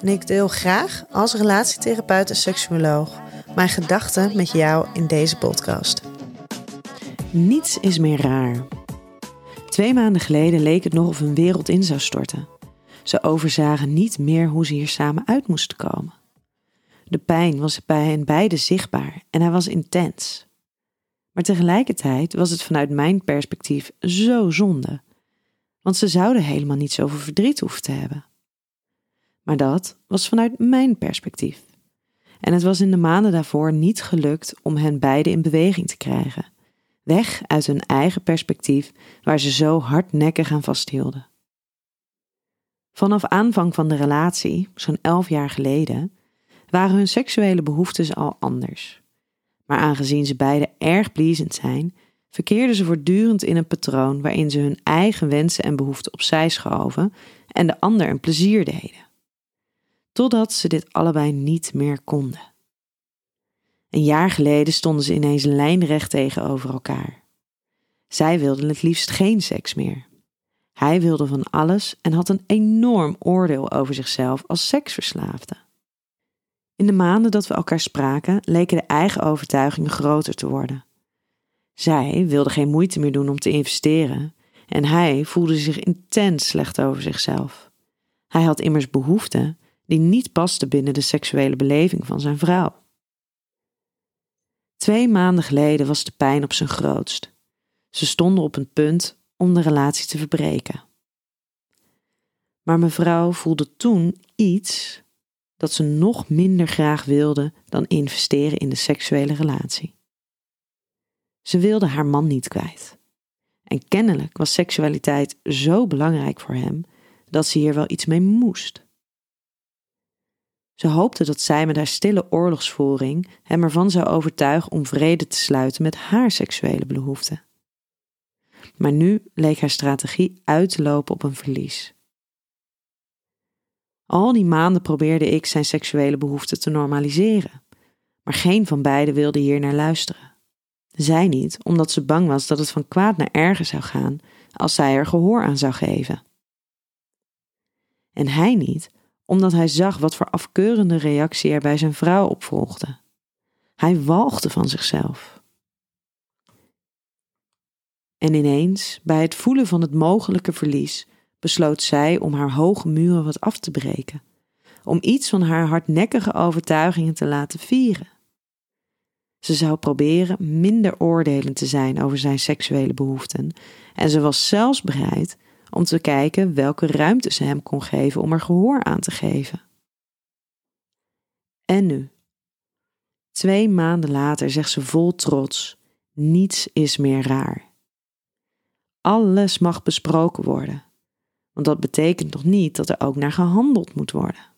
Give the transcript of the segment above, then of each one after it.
en ik deel graag als relatietherapeut en seksuoloog mijn gedachten met jou in deze podcast. Niets is meer raar. Twee maanden geleden leek het nog of een wereld in zou storten. Ze overzagen niet meer hoe ze hier samen uit moesten komen. De pijn was bij hen beiden zichtbaar en hij was intens. Maar tegelijkertijd was het vanuit mijn perspectief zo zonde, want ze zouden helemaal niet zoveel verdriet hoeven te hebben. Maar dat was vanuit mijn perspectief. En het was in de maanden daarvoor niet gelukt om hen beiden in beweging te krijgen, weg uit hun eigen perspectief waar ze zo hardnekkig aan vasthielden. Vanaf aanvang van de relatie, zo'n elf jaar geleden, waren hun seksuele behoeftes al anders. Maar aangezien ze beiden erg pleasend zijn, verkeerden ze voortdurend in een patroon waarin ze hun eigen wensen en behoeften opzij schoven en de ander een plezier deden. Totdat ze dit allebei niet meer konden. Een jaar geleden stonden ze ineens lijnrecht tegenover elkaar. Zij wilden het liefst geen seks meer. Hij wilde van alles en had een enorm oordeel over zichzelf als seksverslaafde. In de maanden dat we elkaar spraken, leken de eigen overtuigingen groter te worden. Zij wilde geen moeite meer doen om te investeren en hij voelde zich intens slecht over zichzelf. Hij had immers behoeften die niet pasten binnen de seksuele beleving van zijn vrouw. Twee maanden geleden was de pijn op zijn grootst. Ze stonden op een punt om de relatie te verbreken. Maar mevrouw voelde toen iets dat ze nog minder graag wilde dan investeren in de seksuele relatie. Ze wilde haar man niet kwijt. En kennelijk was seksualiteit zo belangrijk voor hem dat ze hier wel iets mee moest. Ze hoopte dat zij met haar stille oorlogsvoering hem ervan zou overtuigen om vrede te sluiten met haar seksuele behoeften. Maar nu leek haar strategie uit te lopen op een verlies. Al die maanden probeerde ik zijn seksuele behoeften te normaliseren, maar geen van beiden wilde hier naar luisteren. Zij niet, omdat ze bang was dat het van kwaad naar erger zou gaan als zij er gehoor aan zou geven. En hij niet, omdat hij zag wat voor afkeurende reactie er bij zijn vrouw op volgde. Hij walgde van zichzelf. En ineens, bij het voelen van het mogelijke verlies, besloot zij om haar hoge muren wat af te breken, om iets van haar hardnekkige overtuigingen te laten vieren. Ze zou proberen minder oordelend te zijn over zijn seksuele behoeften en ze was zelfs bereid om te kijken welke ruimte ze hem kon geven om er gehoor aan te geven. En nu? Twee maanden later zegt ze vol trots: niets is meer raar. Alles mag besproken worden. Want dat betekent nog niet dat er ook naar gehandeld moet worden.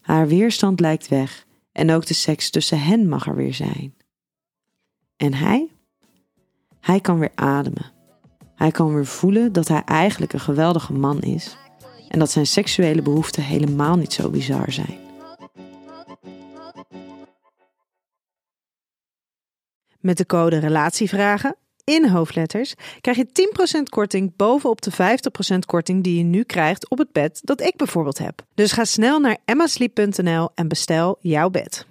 Haar weerstand lijkt weg en ook de seks tussen hen mag er weer zijn. En hij? Hij kan weer ademen. Hij kan weer voelen dat hij eigenlijk een geweldige man is en dat zijn seksuele behoeften helemaal niet zo bizar zijn. Met de code Relatievragen in hoofdletters krijg je 10% korting bovenop de 50% korting die je nu krijgt op het bed dat ik bijvoorbeeld heb. Dus ga snel naar emmasleep.nl en bestel jouw bed.